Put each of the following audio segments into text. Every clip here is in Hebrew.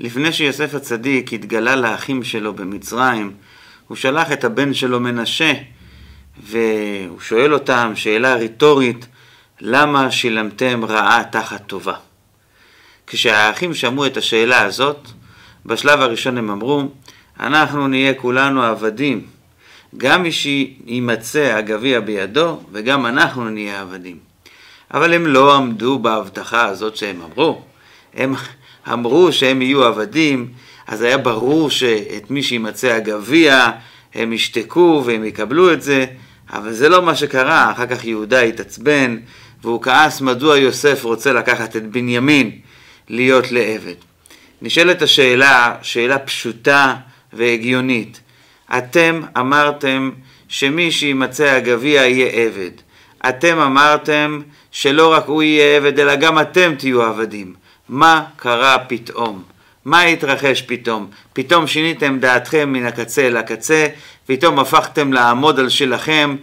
לפני שיוסף הצדיק התגלה לאחים שלו במצרים, הוא שלח את הבן שלו מנשה, והוא שואל אותם שאלה רטורית, למה שילמתם רעה תחת טובה? כשהאחים שמעו את השאלה הזאת, בשלב הראשון הם אמרו, אנחנו נהיה כולנו עבדים. גם מי שימצא הגביע בידו, וגם אנחנו נהיה עבדים. אבל הם לא עמדו בהבטחה הזאת שהם אמרו. הם אמרו שהם יהיו עבדים, אז היה ברור שאת מי שימצא הגביע, הם ישתקו והם יקבלו את זה, אבל זה לא מה שקרה. אחר כך יהודה התעצבן, והוא כעס מדוע יוסף רוצה לקחת את בנימין להיות לעבד. נשאלת השאלה, שאלה פשוטה והגיונית. אתם אמרתם שמי שימצא הגביע יהיה עבד. אתם אמרתם שלא רק הוא יהיה עבד, אלא גם אתם תהיו עבדים. מה קרה פתאום? מה התרחש פתאום? פתאום שיניתם דעתכם מן הקצה אל הקצה, פתאום הפכתם לעמוד על שלכם,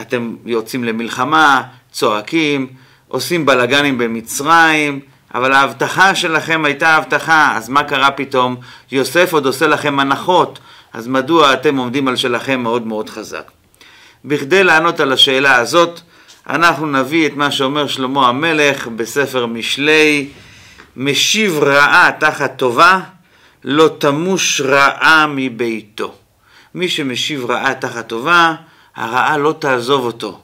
אתם יוצאים למלחמה, צועקים, עושים בלאגנים במצרים, אבל ההבטחה שלכם הייתה הבטחה, אז מה קרה פתאום? יוסף עוד עושה לכם הנחות, אז מדוע אתם עומדים על שלכם מאוד מאוד חזק? בכדי לענות על השאלה הזאת, אנחנו נביא את מה שאומר שלמה המלך בספר משלי, משיב רעה תחת טובה, לא תמוש רעה מביתו. מי שמשיב רעה תחת טובה, הרעה לא תעזוב אותו.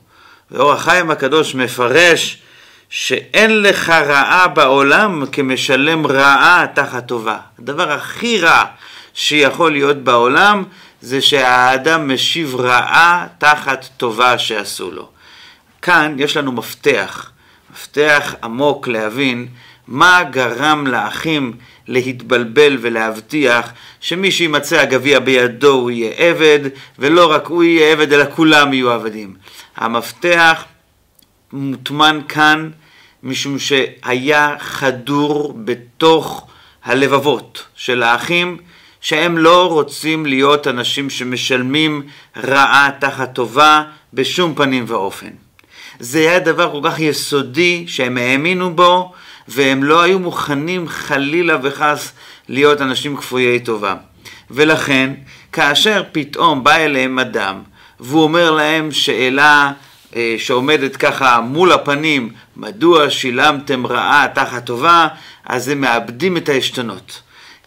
ואור החיים הקדוש מפרש שאין לך רעה בעולם כמשלם רעה תחת טובה. הדבר הכי רע שיכול להיות בעולם זה שהאדם משיב רעה תחת טובה שעשו לו. כאן יש לנו מפתח, מפתח עמוק להבין מה גרם לאחים להתבלבל ולהבטיח שמי שימצא הגביע בידו הוא יהיה עבד, ולא רק הוא יהיה עבד אלא כולם יהיו עבדים. המפתח מוטמן כאן משום שהיה חדור בתוך הלבבות של האחים שהם לא רוצים להיות אנשים שמשלמים רעה תחת טובה בשום פנים ואופן. זה היה דבר כל כך יסודי שהם האמינו בו והם לא היו מוכנים חלילה וחס להיות אנשים כפויי טובה. ולכן, כאשר פתאום בא אליהם אדם והוא אומר להם שאלה אה, שעומדת ככה מול הפנים, מדוע שילמתם רעה תחת טובה, אז הם מאבדים את העשתונות.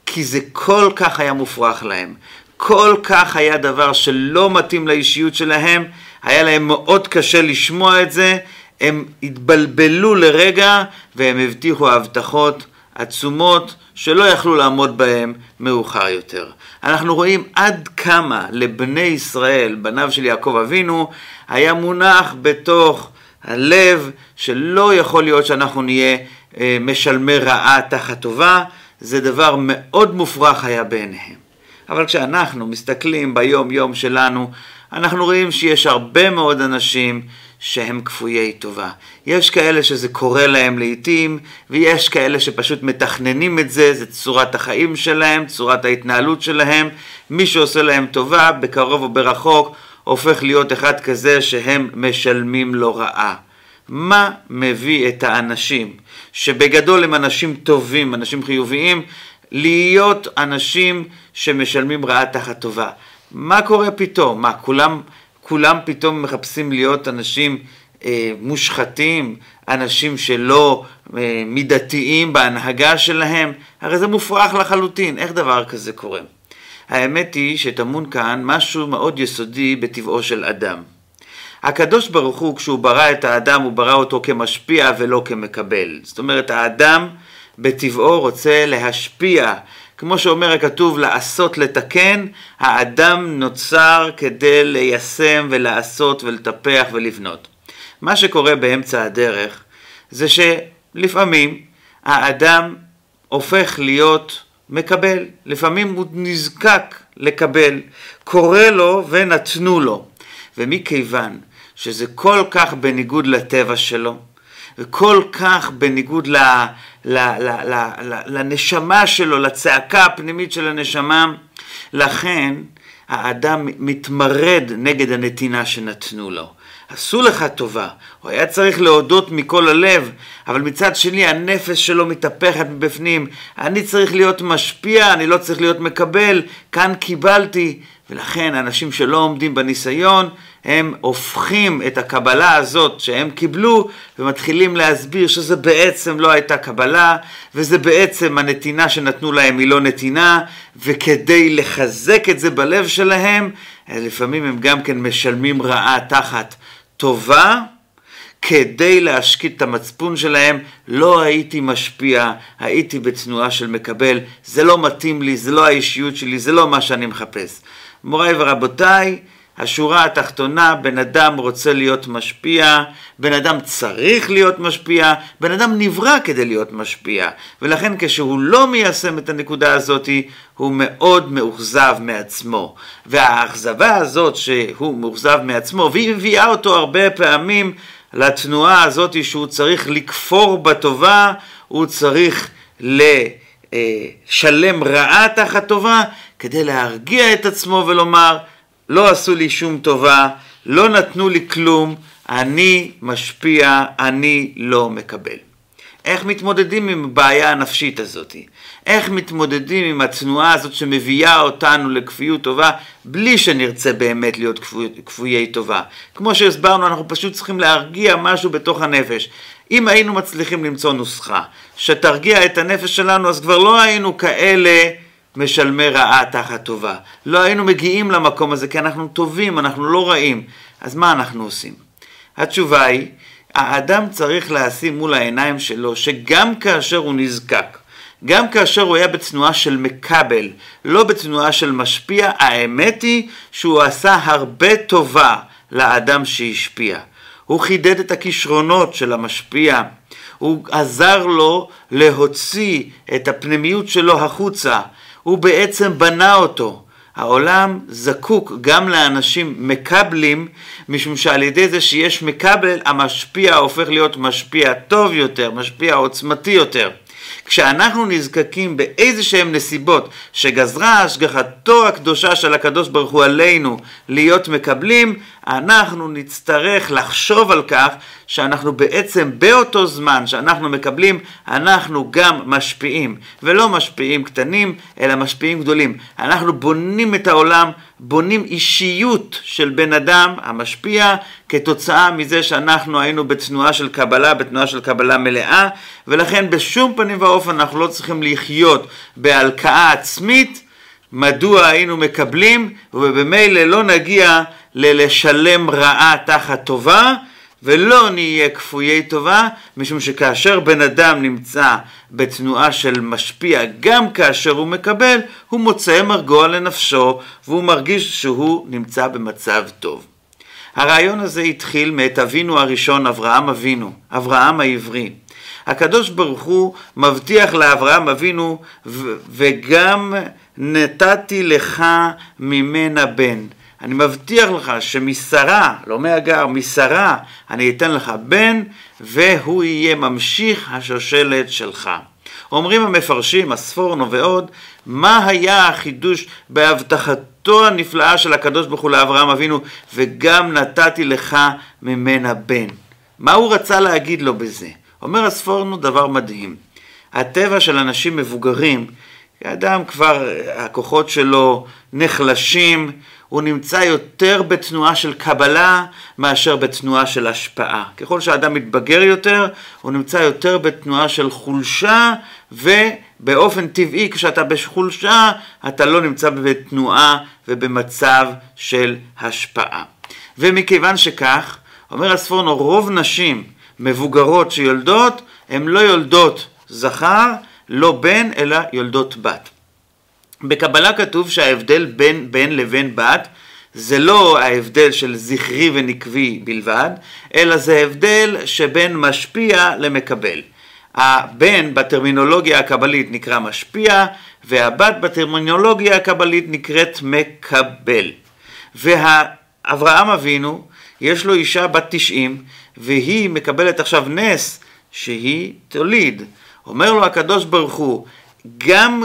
כי זה כל כך היה מופרך להם, כל כך היה דבר שלא מתאים לאישיות שלהם, היה להם מאוד קשה לשמוע את זה, הם התבלבלו לרגע והם הבטיחו הבטחות עצומות שלא יכלו לעמוד בהם מאוחר יותר. אנחנו רואים עד כמה לבני ישראל, בניו של יעקב אבינו, היה מונח בתוך הלב שלא יכול להיות שאנחנו נהיה אה, משלמי רעה תחת טובה, זה דבר מאוד מופרך היה בעיניהם. אבל כשאנחנו מסתכלים ביום יום שלנו, אנחנו רואים שיש הרבה מאוד אנשים שהם כפויי טובה. יש כאלה שזה קורה להם לעיתים, ויש כאלה שפשוט מתכננים את זה, זה צורת החיים שלהם, צורת ההתנהלות שלהם. מי שעושה להם טובה, בקרוב או ברחוק, הופך להיות אחד כזה שהם משלמים לו רעה. מה מביא את האנשים, שבגדול הם אנשים טובים, אנשים חיוביים, להיות אנשים שמשלמים רעה תחת טובה? מה קורה פתאום? מה, כולם, כולם פתאום מחפשים להיות אנשים אה, מושחתים, אנשים שלא אה, מידתיים בהנהגה שלהם? הרי זה מופרך לחלוטין, איך דבר כזה קורה? האמת היא שטמון כאן משהו מאוד יסודי בטבעו של אדם. הקדוש ברוך הוא, כשהוא ברא את האדם, הוא ברא אותו כמשפיע ולא כמקבל. זאת אומרת, האדם בטבעו רוצה להשפיע. כמו שאומר הכתוב, לעשות לתקן, האדם נוצר כדי ליישם ולעשות ולטפח ולבנות. מה שקורה באמצע הדרך זה שלפעמים האדם הופך להיות מקבל, לפעמים הוא נזקק לקבל, קורא לו ונתנו לו. ומכיוון שזה כל כך בניגוד לטבע שלו, וכל כך בניגוד ל, ל, ל, ל, ל, לנשמה שלו, לצעקה הפנימית של הנשמה, לכן האדם מתמרד נגד הנתינה שנתנו לו. עשו לך טובה, הוא היה צריך להודות מכל הלב, אבל מצד שני הנפש שלו מתהפכת מבפנים, אני צריך להיות משפיע, אני לא צריך להיות מקבל, כאן קיבלתי, ולכן אנשים שלא עומדים בניסיון, הם הופכים את הקבלה הזאת שהם קיבלו ומתחילים להסביר שזה בעצם לא הייתה קבלה וזה בעצם הנתינה שנתנו להם היא לא נתינה וכדי לחזק את זה בלב שלהם לפעמים הם גם כן משלמים רעה תחת טובה כדי להשקיט את המצפון שלהם, לא הייתי משפיע, הייתי בתנועה של מקבל, זה לא מתאים לי, זה לא האישיות שלי, זה לא מה שאני מחפש. מוריי ורבותיי, השורה התחתונה, בן אדם רוצה להיות משפיע, בן אדם צריך להיות משפיע, בן אדם נברא כדי להיות משפיע, ולכן כשהוא לא מיישם את הנקודה הזאת, הוא מאוד מאוכזב מעצמו. והאכזבה הזאת שהוא מאוכזב מעצמו, והיא מביאה אותו הרבה פעמים לתנועה הזאת שהוא צריך לכפור בטובה, הוא צריך לשלם רעה תחת טובה, כדי להרגיע את עצמו ולומר, לא עשו לי שום טובה, לא נתנו לי כלום, אני משפיע, אני לא מקבל. איך מתמודדים עם הבעיה הנפשית הזאת? איך מתמודדים עם התנועה הזאת שמביאה אותנו לכפיות טובה בלי שנרצה באמת להיות כפויי טובה? כמו שהסברנו, אנחנו פשוט צריכים להרגיע משהו בתוך הנפש. אם היינו מצליחים למצוא נוסחה שתרגיע את הנפש שלנו, אז כבר לא היינו כאלה משלמי רעה תחת טובה. לא היינו מגיעים למקום הזה כי אנחנו טובים, אנחנו לא רעים. אז מה אנחנו עושים? התשובה היא, האדם צריך לשים מול העיניים שלו שגם כאשר הוא נזקק, גם כאשר הוא היה בתנועה של מקבל, לא בתנועה של משפיע, האמת היא שהוא עשה הרבה טובה לאדם שהשפיע. הוא חידד את הכישרונות של המשפיע, הוא עזר לו להוציא את הפנימיות שלו החוצה, הוא בעצם בנה אותו. העולם זקוק גם לאנשים מקבלים, משום שעל ידי זה שיש מקבל, המשפיע הופך להיות משפיע טוב יותר, משפיע עוצמתי יותר. כשאנחנו נזקקים באיזה שהם נסיבות שגזרה השגחתו הקדושה של הקדוש ברוך הוא עלינו להיות מקבלים, אנחנו נצטרך לחשוב על כך שאנחנו בעצם באותו זמן שאנחנו מקבלים, אנחנו גם משפיעים, ולא משפיעים קטנים, אלא משפיעים גדולים. אנחנו בונים את העולם, בונים אישיות של בן אדם המשפיע, כתוצאה מזה שאנחנו היינו בתנועה של קבלה, בתנועה של קבלה מלאה, ולכן בשום פנים ואופן אנחנו לא צריכים לחיות בהלקאה עצמית, מדוע היינו מקבלים, ובמילא לא נגיע ללשלם רעה תחת טובה, ולא נהיה כפויי טובה, משום שכאשר בן אדם נמצא בתנועה של משפיע, גם כאשר הוא מקבל, הוא מוצא מרגוע לנפשו, והוא מרגיש שהוא נמצא במצב טוב. הרעיון הזה התחיל מאת אבינו הראשון, אברהם אבינו, אברהם העברי. הקדוש ברוך הוא מבטיח לאברהם אבינו, וגם נתתי לך ממנה בן. אני מבטיח לך שמשרה, לא מהגר, משרה, אני אתן לך בן, והוא יהיה ממשיך השושלת שלך. אומרים המפרשים, הספורנו ועוד, מה היה החידוש בהבטחתו הנפלאה של הקדוש ברוך הוא לאברהם אבינו, וגם נתתי לך ממנה בן. מה הוא רצה להגיד לו בזה? אומר הספורנו דבר מדהים. הטבע של אנשים מבוגרים, אדם כבר, הכוחות שלו נחלשים, הוא נמצא יותר בתנועה של קבלה מאשר בתנועה של השפעה. ככל שאדם מתבגר יותר, הוא נמצא יותר בתנועה של חולשה, ובאופן טבעי כשאתה בחולשה, אתה לא נמצא בתנועה ובמצב של השפעה. ומכיוון שכך, אומר הספורנו, רוב נשים מבוגרות שיולדות, הן לא יולדות זכר, לא בן, אלא יולדות בת. בקבלה כתוב שההבדל בין בן לבין בת זה לא ההבדל של זכרי ונקבי בלבד, אלא זה הבדל שבין משפיע למקבל. הבן בטרמינולוגיה הקבלית נקרא משפיע, והבת בטרמינולוגיה הקבלית נקראת מקבל. ואברהם אבינו, יש לו אישה בת 90, והיא מקבלת עכשיו נס שהיא תוליד. אומר לו הקדוש ברוך הוא, גם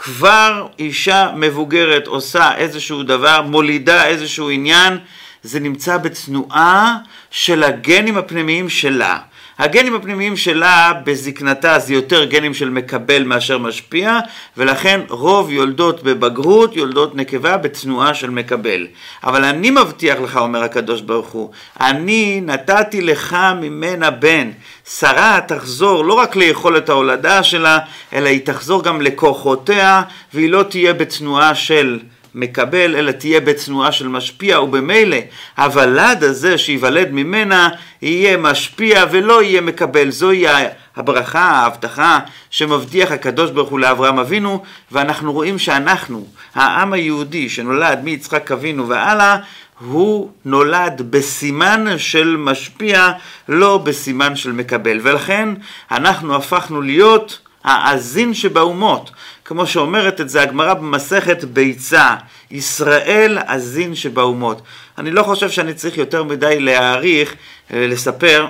כשכבר אישה מבוגרת עושה איזשהו דבר, מולידה איזשהו עניין, זה נמצא בתנועה של הגנים הפנימיים שלה. הגנים הפנימיים שלה בזקנתה זה יותר גנים של מקבל מאשר משפיע ולכן רוב יולדות בבגרות יולדות נקבה בתנועה של מקבל. אבל אני מבטיח לך אומר הקדוש ברוך הוא אני נתתי לך ממנה בן שרה תחזור לא רק ליכולת ההולדה שלה אלא היא תחזור גם לכוחותיה והיא לא תהיה בתנועה של מקבל, אלא תהיה בתנועה של משפיע, ובמילא הוולד הזה שייוולד ממנה יהיה משפיע ולא יהיה מקבל. זוהי הברכה, ההבטחה שמבטיח הקדוש ברוך הוא לאברהם אבינו, ואנחנו רואים שאנחנו, העם היהודי שנולד מיצחק אבינו והלאה, הוא נולד בסימן של משפיע, לא בסימן של מקבל. ולכן אנחנו הפכנו להיות האזין שבאומות. כמו שאומרת את זה הגמרא במסכת ביצה, ישראל אזין שבאומות. אני לא חושב שאני צריך יותר מדי להעריך, אה, לספר,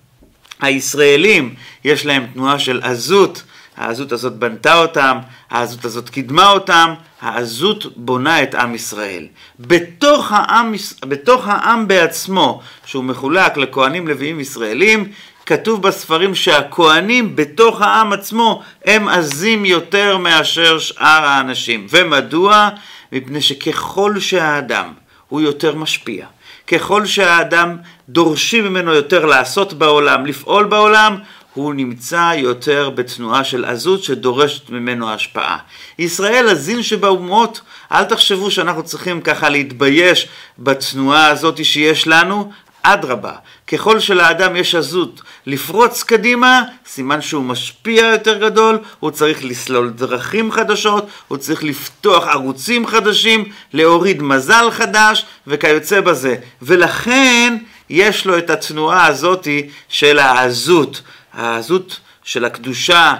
הישראלים יש להם תנועה של עזות, העזות הזאת בנתה אותם, העזות הזאת קידמה אותם, העזות בונה את עם ישראל. בתוך העם, בתוך העם בעצמו, שהוא מחולק לכהנים לוויים ישראלים, כתוב בספרים שהכוהנים בתוך העם עצמו הם עזים יותר מאשר שאר האנשים. ומדוע? מפני שככל שהאדם הוא יותר משפיע, ככל שהאדם דורשים ממנו יותר לעשות בעולם, לפעול בעולם, הוא נמצא יותר בתנועה של עזות שדורשת ממנו השפעה. ישראל הזין שבאומות, אל תחשבו שאנחנו צריכים ככה להתבייש בתנועה הזאת שיש לנו, אדרבה, ככל שלאדם יש עזות לפרוץ קדימה, סימן שהוא משפיע יותר גדול, הוא צריך לסלול דרכים חדשות, הוא צריך לפתוח ערוצים חדשים, להוריד מזל חדש וכיוצא בזה. ולכן יש לו את התנועה הזאתי של העזות, העזות של הקדושה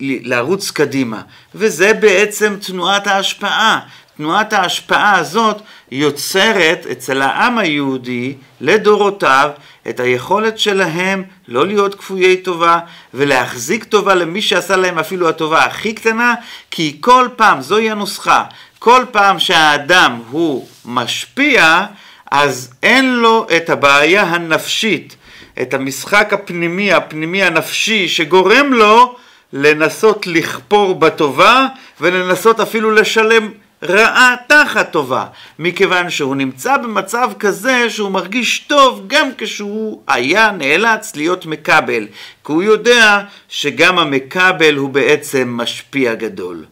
לרוץ קדימה. וזה בעצם תנועת ההשפעה. תנועת ההשפעה הזאת יוצרת אצל העם היהודי לדורותיו את היכולת שלהם לא להיות כפויי טובה ולהחזיק טובה למי שעשה להם אפילו הטובה הכי קטנה כי כל פעם, זוהי הנוסחה, כל פעם שהאדם הוא משפיע אז אין לו את הבעיה הנפשית, את המשחק הפנימי, הפנימי הנפשי שגורם לו לנסות לכפור בטובה ולנסות אפילו לשלם רעה תחת טובה, מכיוון שהוא נמצא במצב כזה שהוא מרגיש טוב גם כשהוא היה נאלץ להיות מקבל, כי הוא יודע שגם המקבל הוא בעצם משפיע גדול.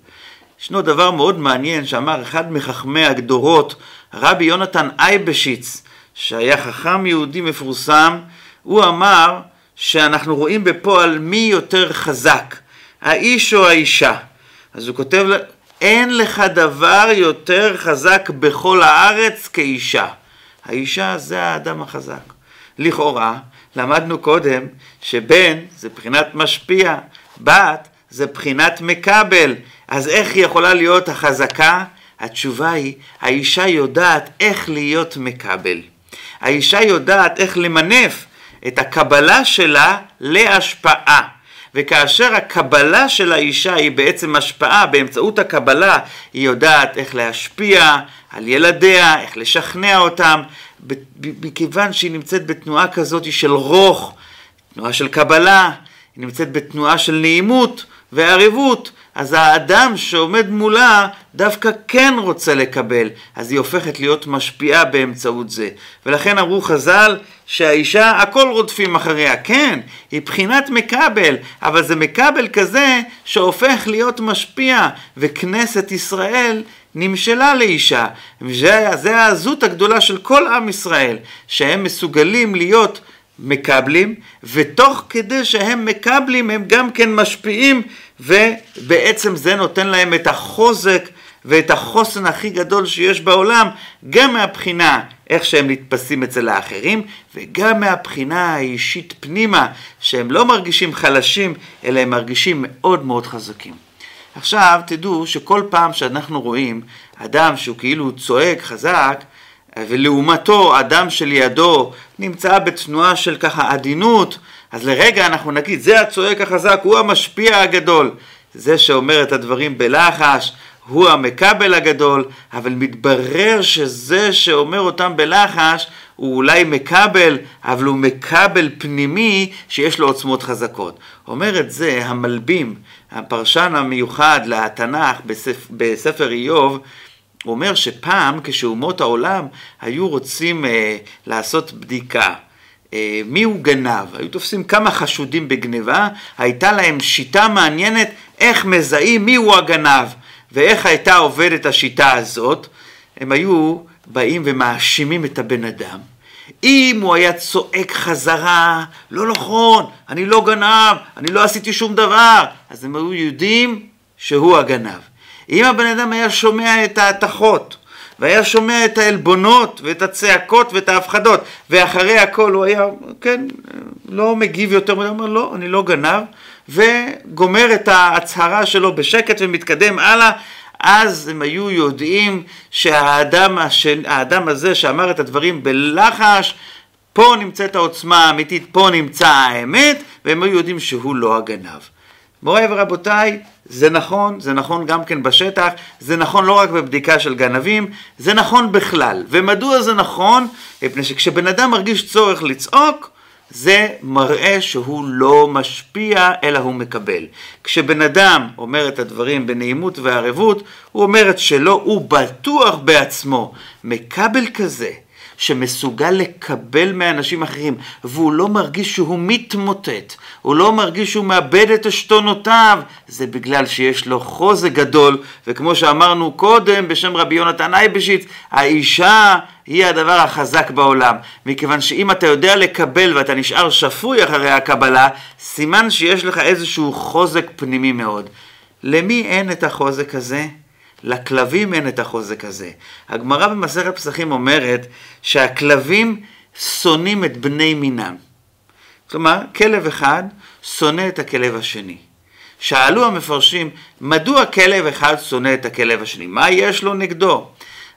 ישנו דבר מאוד מעניין שאמר אחד מחכמי הגדורות, רבי יונתן אייבשיץ, שהיה חכם יהודי מפורסם, הוא אמר שאנחנו רואים בפועל מי יותר חזק, האיש או האישה. אז הוא כותב, אין לך דבר יותר חזק בכל הארץ כאישה. האישה זה האדם החזק. לכאורה, למדנו קודם שבן זה בחינת משפיע, בת זה בחינת מקבל, אז איך היא יכולה להיות החזקה? התשובה היא, האישה יודעת איך להיות מקבל. האישה יודעת איך למנף את הקבלה שלה להשפעה. וכאשר הקבלה של האישה היא בעצם השפעה, באמצעות הקבלה היא יודעת איך להשפיע על ילדיה, איך לשכנע אותם, מכיוון שהיא נמצאת בתנועה כזאת של רוך, תנועה של קבלה, היא נמצאת בתנועה של נעימות וערבות, אז האדם שעומד מולה דווקא כן רוצה לקבל, אז היא הופכת להיות משפיעה באמצעות זה. ולכן אמרו חז"ל שהאישה הכל רודפים אחריה. כן, היא בחינת מקבל, אבל זה מקבל כזה שהופך להיות משפיע, וכנסת ישראל נמשלה לאישה. זה, זה העזות הגדולה של כל עם ישראל, שהם מסוגלים להיות מקבלים, ותוך כדי שהם מקבלים הם גם כן משפיעים, ובעצם זה נותן להם את החוזק ואת החוסן הכי גדול שיש בעולם, גם מהבחינה איך שהם נתפסים אצל האחרים, וגם מהבחינה האישית פנימה, שהם לא מרגישים חלשים, אלא הם מרגישים מאוד מאוד חזקים. עכשיו תדעו שכל פעם שאנחנו רואים אדם שהוא כאילו צועק חזק, ולעומתו אדם שלידו נמצא בתנועה של ככה עדינות, אז לרגע אנחנו נגיד זה הצועק החזק, הוא המשפיע הגדול. זה שאומר את הדברים בלחש, הוא המקבל הגדול, אבל מתברר שזה שאומר אותם בלחש הוא אולי מקבל, אבל הוא מקבל פנימי שיש לו עוצמות חזקות. אומר את זה המלבים, הפרשן המיוחד לתנ"ך בספר, בספר איוב, אומר שפעם כשאומות העולם היו רוצים אה, לעשות בדיקה אה, מי הוא גנב, היו תופסים כמה חשודים בגניבה, הייתה להם שיטה מעניינת איך מזהים מי הוא הגנב ואיך הייתה עובדת השיטה הזאת, הם היו באים ומאשימים את הבן אדם. אם הוא היה צועק חזרה, לא נכון, אני לא גנב, אני לא עשיתי שום דבר, אז הם היו יודעים שהוא הגנב. אם הבן אדם היה שומע את ההתכות, והיה שומע את העלבונות ואת הצעקות ואת ההפחדות, ואחרי הכל הוא היה, כן, לא מגיב יותר, הוא אומר לא, אני לא גנב, וגומר את ההצהרה שלו בשקט ומתקדם הלאה, אז הם היו יודעים שהאדם השל, האדם הזה שאמר את הדברים בלחש, פה נמצאת העוצמה האמיתית, פה נמצא האמת, והם היו יודעים שהוא לא הגנב. מוריי ורבותיי, זה נכון, זה נכון גם כן בשטח, זה נכון לא רק בבדיקה של גנבים, זה נכון בכלל. ומדוע זה נכון? מפני שכשבן אדם מרגיש צורך לצעוק, זה מראה שהוא לא משפיע, אלא הוא מקבל. כשבן אדם אומר את הדברים בנעימות וערבות, הוא אומר את שלו, הוא בטוח בעצמו. מקבל כזה, שמסוגל לקבל מאנשים אחרים, והוא לא מרגיש שהוא מתמוטט, הוא לא מרגיש שהוא מאבד את עשתונותיו, זה בגלל שיש לו חוזק גדול, וכמו שאמרנו קודם בשם רבי יונתן אייבשיץ, האישה היא הדבר החזק בעולם, מכיוון שאם אתה יודע לקבל ואתה נשאר שפוי אחרי הקבלה, סימן שיש לך איזשהו חוזק פנימי מאוד. למי אין את החוזק הזה? לכלבים אין את החוזק הזה. הגמרא במסכת פסחים אומרת שהכלבים שונאים את בני מינם. כלומר, כלב אחד שונא את הכלב השני. שאלו המפרשים, מדוע כלב אחד שונא את הכלב השני? מה יש לו נגדו?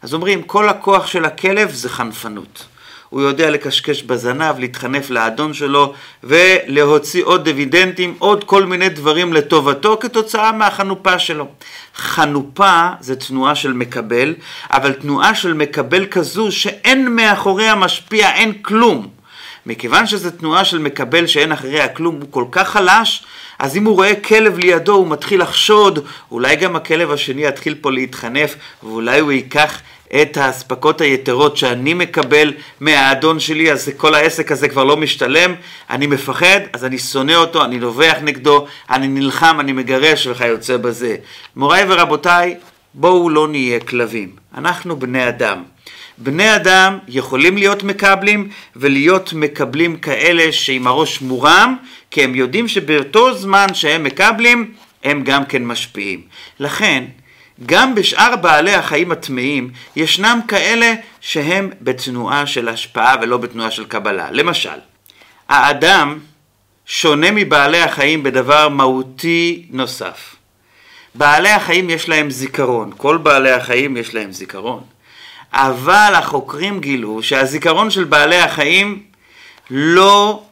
אז אומרים, כל הכוח של הכלב זה חנפנות. הוא יודע לקשקש בזנב, להתחנף לאדון שלו ולהוציא עוד דיבידנדים, עוד כל מיני דברים לטובתו כתוצאה מהחנופה שלו. חנופה זה תנועה של מקבל, אבל תנועה של מקבל כזו שאין מאחוריה משפיע, אין כלום. מכיוון שזו תנועה של מקבל שאין אחריה כלום, הוא כל כך חלש, אז אם הוא רואה כלב לידו הוא מתחיל לחשוד, אולי גם הכלב השני יתחיל פה להתחנף, ואולי הוא ייקח את האספקות היתרות שאני מקבל מהאדון שלי, אז כל העסק הזה כבר לא משתלם, אני מפחד, אז אני שונא אותו, אני נובח נגדו, אני נלחם, אני מגרש וכיוצא בזה. מוריי ורבותיי, בואו לא נהיה כלבים, אנחנו בני אדם. בני אדם יכולים להיות מקבלים ולהיות מקבלים כאלה שעם הראש מורם, כי הם יודעים שבאותו זמן שהם מקבלים, הם גם כן משפיעים. לכן, גם בשאר בעלי החיים הטמאים ישנם כאלה שהם בתנועה של השפעה ולא בתנועה של קבלה. למשל, האדם שונה מבעלי החיים בדבר מהותי נוסף. בעלי החיים יש להם זיכרון, כל בעלי החיים יש להם זיכרון. אבל החוקרים גילו שהזיכרון של בעלי החיים לא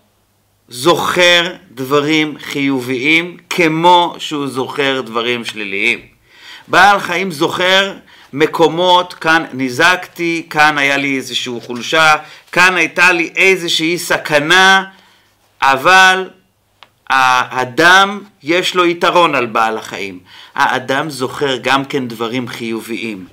זוכר דברים חיוביים כמו שהוא זוכר דברים שליליים. בעל חיים זוכר מקומות, כאן נזקתי, כאן היה לי איזושהי חולשה, כאן הייתה לי איזושהי סכנה, אבל האדם יש לו יתרון על בעל החיים. האדם זוכר גם כן דברים חיוביים.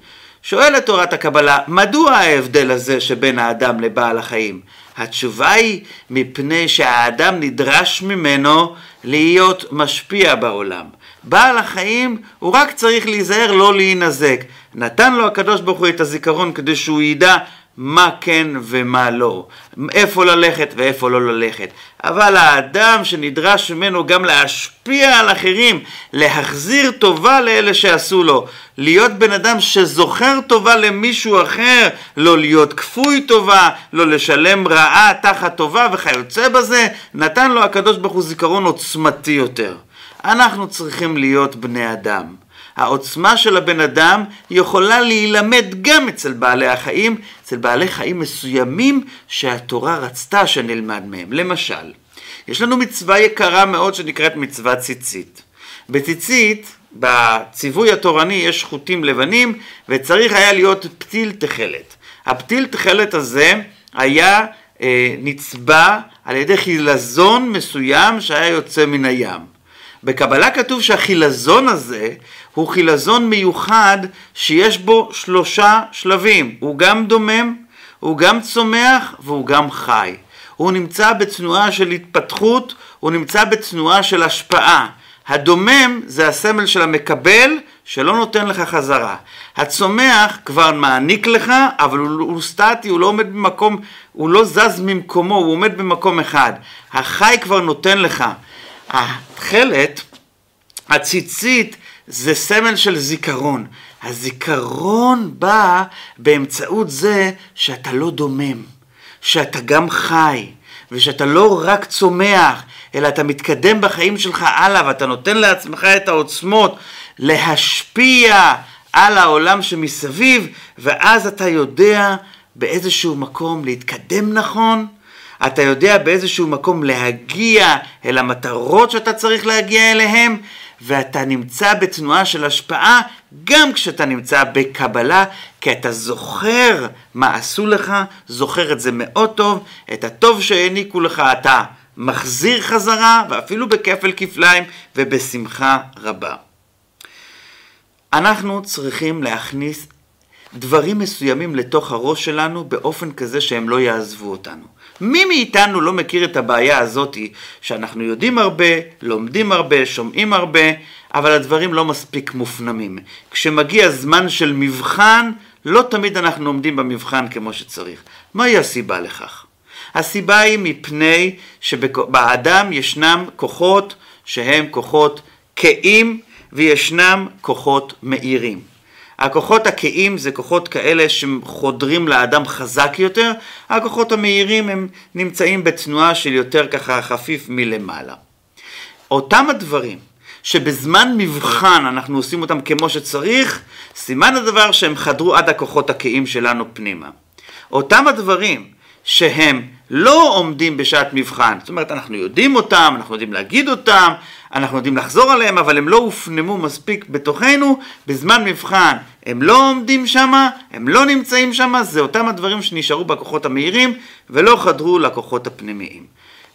שואלת תורת הקבלה, מדוע ההבדל הזה שבין האדם לבעל החיים? התשובה היא מפני שהאדם נדרש ממנו להיות משפיע בעולם. בעל החיים הוא רק צריך להיזהר לא להינזק. נתן לו הקדוש ברוך הוא את הזיכרון כדי שהוא ידע מה כן ומה לא, איפה ללכת ואיפה לא ללכת. אבל האדם שנדרש ממנו גם להשפיע על אחרים, להחזיר טובה לאלה שעשו לו, להיות בן אדם שזוכר טובה למישהו אחר, לא להיות כפוי טובה, לא לשלם רעה תחת טובה וכיוצא בזה, נתן לו הקדוש ברוך הוא זיכרון עוצמתי יותר. אנחנו צריכים להיות בני אדם. העוצמה של הבן אדם יכולה להילמד גם אצל בעלי החיים, אצל בעלי חיים מסוימים שהתורה רצתה שנלמד מהם. למשל, יש לנו מצווה יקרה מאוד שנקראת מצוות ציצית. בציצית בציווי התורני יש חוטים לבנים וצריך היה להיות פתיל תכלת. הפתיל תכלת הזה היה אה, נצבע על ידי חילזון מסוים שהיה יוצא מן הים. בקבלה כתוב שהחילזון הזה הוא חילזון מיוחד שיש בו שלושה שלבים, הוא גם דומם, הוא גם צומח והוא גם חי. הוא נמצא בתנועה של התפתחות, הוא נמצא בתנועה של השפעה. הדומם זה הסמל של המקבל שלא נותן לך חזרה. הצומח כבר מעניק לך, אבל הוא, הוא סטטי, הוא לא עומד במקום, הוא לא זז ממקומו, הוא עומד במקום אחד. החי כבר נותן לך. התכלת, הציצית, זה סמל של זיכרון. הזיכרון בא באמצעות זה שאתה לא דומם, שאתה גם חי, ושאתה לא רק צומח, אלא אתה מתקדם בחיים שלך הלאה, ואתה נותן לעצמך את העוצמות להשפיע על העולם שמסביב, ואז אתה יודע באיזשהו מקום להתקדם נכון, אתה יודע באיזשהו מקום להגיע אל המטרות שאתה צריך להגיע אליהם, ואתה נמצא בתנועה של השפעה גם כשאתה נמצא בקבלה, כי אתה זוכר מה עשו לך, זוכר את זה מאוד טוב, את הטוב שהעניקו לך אתה מחזיר חזרה, ואפילו בכפל כפליים ובשמחה רבה. אנחנו צריכים להכניס דברים מסוימים לתוך הראש שלנו באופן כזה שהם לא יעזבו אותנו. מי מאיתנו לא מכיר את הבעיה הזאתי שאנחנו יודעים הרבה, לומדים הרבה, שומעים הרבה, אבל הדברים לא מספיק מופנמים. כשמגיע זמן של מבחן, לא תמיד אנחנו עומדים במבחן כמו שצריך. מהי הסיבה לכך? הסיבה היא מפני שבאדם ישנם כוחות שהם כוחות כאים וישנם כוחות מאירים. הכוחות הכאים זה כוחות כאלה שחודרים לאדם חזק יותר, הכוחות המהירים הם נמצאים בתנועה של יותר ככה חפיף מלמעלה. אותם הדברים שבזמן מבחן אנחנו עושים אותם כמו שצריך, סימן הדבר שהם חדרו עד הכוחות הכאים שלנו פנימה. אותם הדברים שהם לא עומדים בשעת מבחן, זאת אומרת אנחנו יודעים אותם, אנחנו יודעים להגיד אותם, אנחנו יודעים לחזור עליהם, אבל הם לא הופנמו מספיק בתוכנו, בזמן מבחן הם לא עומדים שם, הם לא נמצאים שם, זה אותם הדברים שנשארו בכוחות המהירים ולא חדרו לכוחות הפנימיים.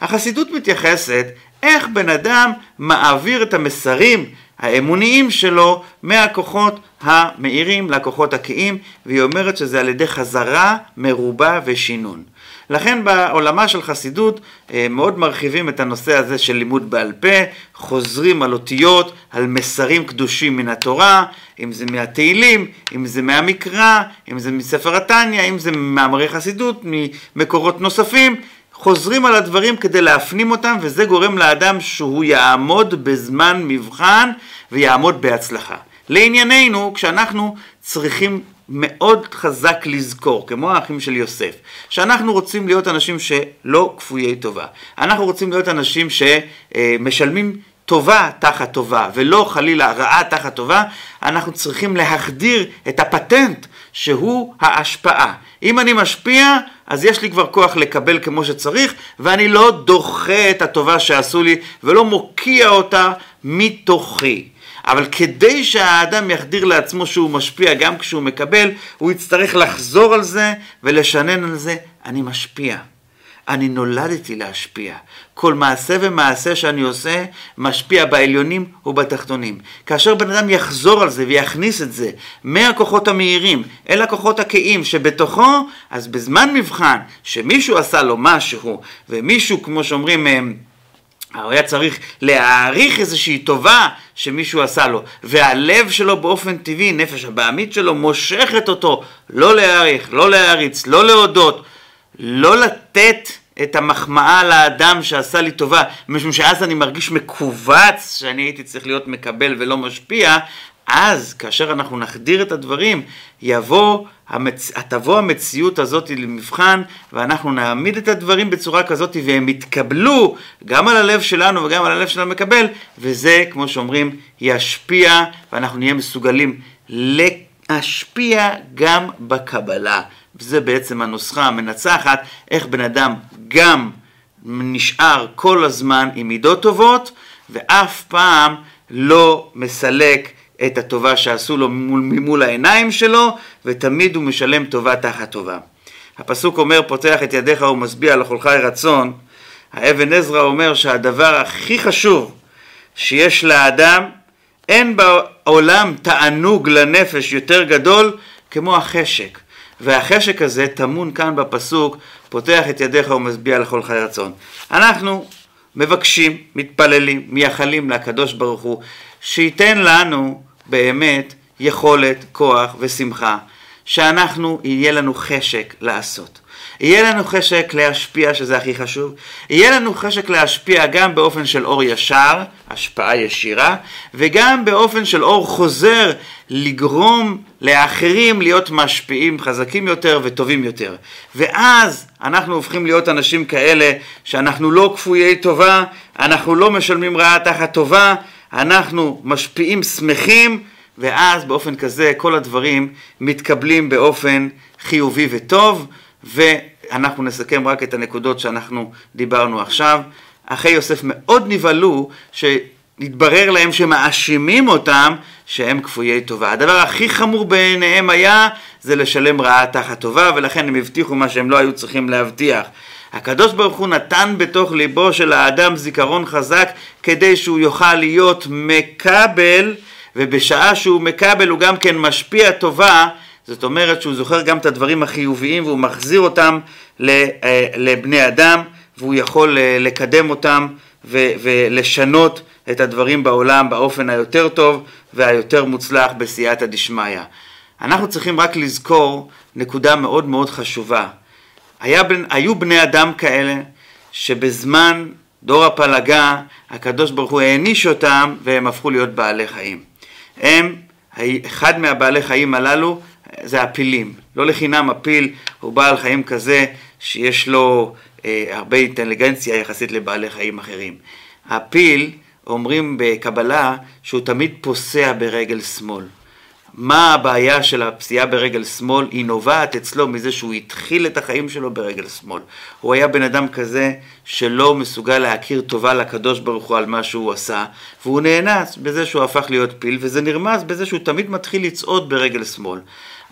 החסידות מתייחסת איך בן אדם מעביר את המסרים האמוניים שלו מהכוחות המאירים לכוחות הכאים, והיא אומרת שזה על ידי חזרה, מרובה ושינון. לכן בעולמה של חסידות אה, מאוד מרחיבים את הנושא הזה של לימוד בעל פה, חוזרים על אותיות, על מסרים קדושים מן התורה, אם זה מהתהילים, אם זה מהמקרא, אם זה מספר התניא, אם זה מאמרי חסידות, ממקורות נוספים, חוזרים על הדברים כדי להפנים אותם, וזה גורם לאדם שהוא יעמוד בזמן מבחן ויעמוד בהצלחה. לענייננו, כשאנחנו צריכים מאוד חזק לזכור, כמו האחים של יוסף, שאנחנו רוצים להיות אנשים שלא כפויי טובה. אנחנו רוצים להיות אנשים שמשלמים טובה תחת טובה, ולא חלילה רעה תחת טובה, אנחנו צריכים להחדיר את הפטנט שהוא ההשפעה. אם אני משפיע, אז יש לי כבר כוח לקבל כמו שצריך, ואני לא דוחה את הטובה שעשו לי, ולא מוקיע אותה מתוכי. אבל כדי שהאדם יחדיר לעצמו שהוא משפיע גם כשהוא מקבל, הוא יצטרך לחזור על זה ולשנן על זה, אני משפיע. אני נולדתי להשפיע. כל מעשה ומעשה שאני עושה משפיע בעליונים ובתחתונים. כאשר בן אדם יחזור על זה ויכניס את זה מהכוחות המהירים אל הכוחות הכאים שבתוכו, אז בזמן מבחן שמישהו עשה לו משהו ומישהו, כמו שאומרים, הוא היה צריך להעריך איזושהי טובה שמישהו עשה לו, והלב שלו באופן טבעי, נפש הבעמית שלו, מושכת אותו לא להעריך, לא להעריץ, לא להודות, לא לתת את המחמאה לאדם שעשה לי טובה, משום שאז אני מרגיש מכווץ שאני הייתי צריך להיות מקבל ולא משפיע, אז כאשר אנחנו נחדיר את הדברים, יבוא, המצ... תבוא המציאות הזאת למבחן, ואנחנו נעמיד את הדברים בצורה כזאת, והם יתקבלו גם על הלב שלנו וגם על הלב של המקבל, וזה, כמו שאומרים, ישפיע, ואנחנו נהיה מסוגלים להשפיע גם בקבלה. וזה בעצם הנוסחה המנצחת, איך בן אדם גם נשאר כל הזמן עם מידות טובות, ואף פעם לא מסלק את הטובה שעשו לו ממול העיניים שלו, ותמיד הוא משלם טובה תחת טובה. הפסוק אומר, פותח את ידיך ומשביע לחולך רצון. האבן עזרא אומר שהדבר הכי חשוב שיש לאדם, אין בעולם תענוג לנפש יותר גדול כמו החשק. והחשק הזה טמון כאן בפסוק, פותח את ידיך ומשביע לכל חי רצון. אנחנו מבקשים, מתפללים, מייחלים לקדוש ברוך הוא, שייתן לנו באמת יכולת, כוח ושמחה, שאנחנו, יהיה לנו חשק לעשות. יהיה לנו חשק להשפיע, שזה הכי חשוב, יהיה לנו חשק להשפיע גם באופן של אור ישר, השפעה ישירה, וגם באופן של אור חוזר, לגרום לאחרים להיות משפיעים חזקים יותר וטובים יותר. ואז אנחנו הופכים להיות אנשים כאלה שאנחנו לא כפויי טובה, אנחנו לא משלמים רעה תחת טובה, אנחנו משפיעים שמחים, ואז באופן כזה כל הדברים מתקבלים באופן חיובי וטוב. ואנחנו נסכם רק את הנקודות שאנחנו דיברנו עכשיו. אחי יוסף מאוד נבהלו שהתברר להם שמאשימים אותם שהם כפויי טובה. הדבר הכי חמור בעיניהם היה זה לשלם רעה תחת טובה ולכן הם הבטיחו מה שהם לא היו צריכים להבטיח. הקדוש ברוך הוא נתן בתוך ליבו של האדם זיכרון חזק כדי שהוא יוכל להיות מקבל ובשעה שהוא מקבל הוא גם כן משפיע טובה זאת אומרת שהוא זוכר גם את הדברים החיוביים והוא מחזיר אותם אה, לבני אדם והוא יכול אה, לקדם אותם ולשנות את הדברים בעולם באופן היותר טוב והיותר מוצלח בסייעתא דשמיא. אנחנו צריכים רק לזכור נקודה מאוד מאוד חשובה. היה, היו בני אדם כאלה שבזמן דור הפלגה הקדוש ברוך הוא העניש אותם והם הפכו להיות בעלי חיים. הם, אחד מהבעלי חיים הללו זה הפילים. לא לחינם הפיל הוא בעל חיים כזה שיש לו אה, הרבה אינטליגנציה יחסית לבעלי חיים אחרים. הפיל, אומרים בקבלה שהוא תמיד פוסע ברגל שמאל. מה הבעיה של הפסיעה ברגל שמאל? היא נובעת אצלו מזה שהוא התחיל את החיים שלו ברגל שמאל. הוא היה בן אדם כזה שלא מסוגל להכיר טובה לקדוש ברוך הוא על מה שהוא עשה, והוא נאנס בזה שהוא הפך להיות פיל, וזה נרמז בזה שהוא תמיד מתחיל לצעוד ברגל שמאל.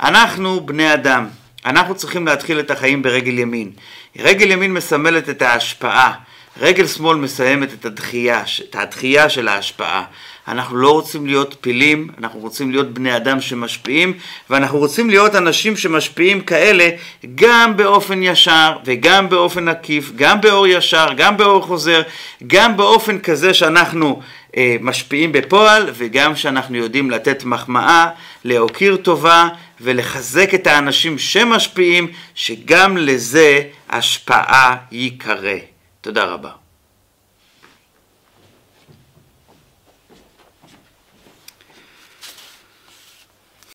אנחנו בני אדם, אנחנו צריכים להתחיל את החיים ברגל ימין. רגל ימין מסמלת את ההשפעה, רגל שמאל מסיימת את הדחייה, את הדחייה של ההשפעה. אנחנו לא רוצים להיות פילים, אנחנו רוצים להיות בני אדם שמשפיעים, ואנחנו רוצים להיות אנשים שמשפיעים כאלה גם באופן ישר וגם באופן עקיף, גם באור ישר, גם באור חוזר, גם באופן כזה שאנחנו אה, משפיעים בפועל, וגם שאנחנו יודעים לתת מחמאה, להוקיר טובה ולחזק את האנשים שמשפיעים, שגם לזה השפעה ייקרא. תודה רבה.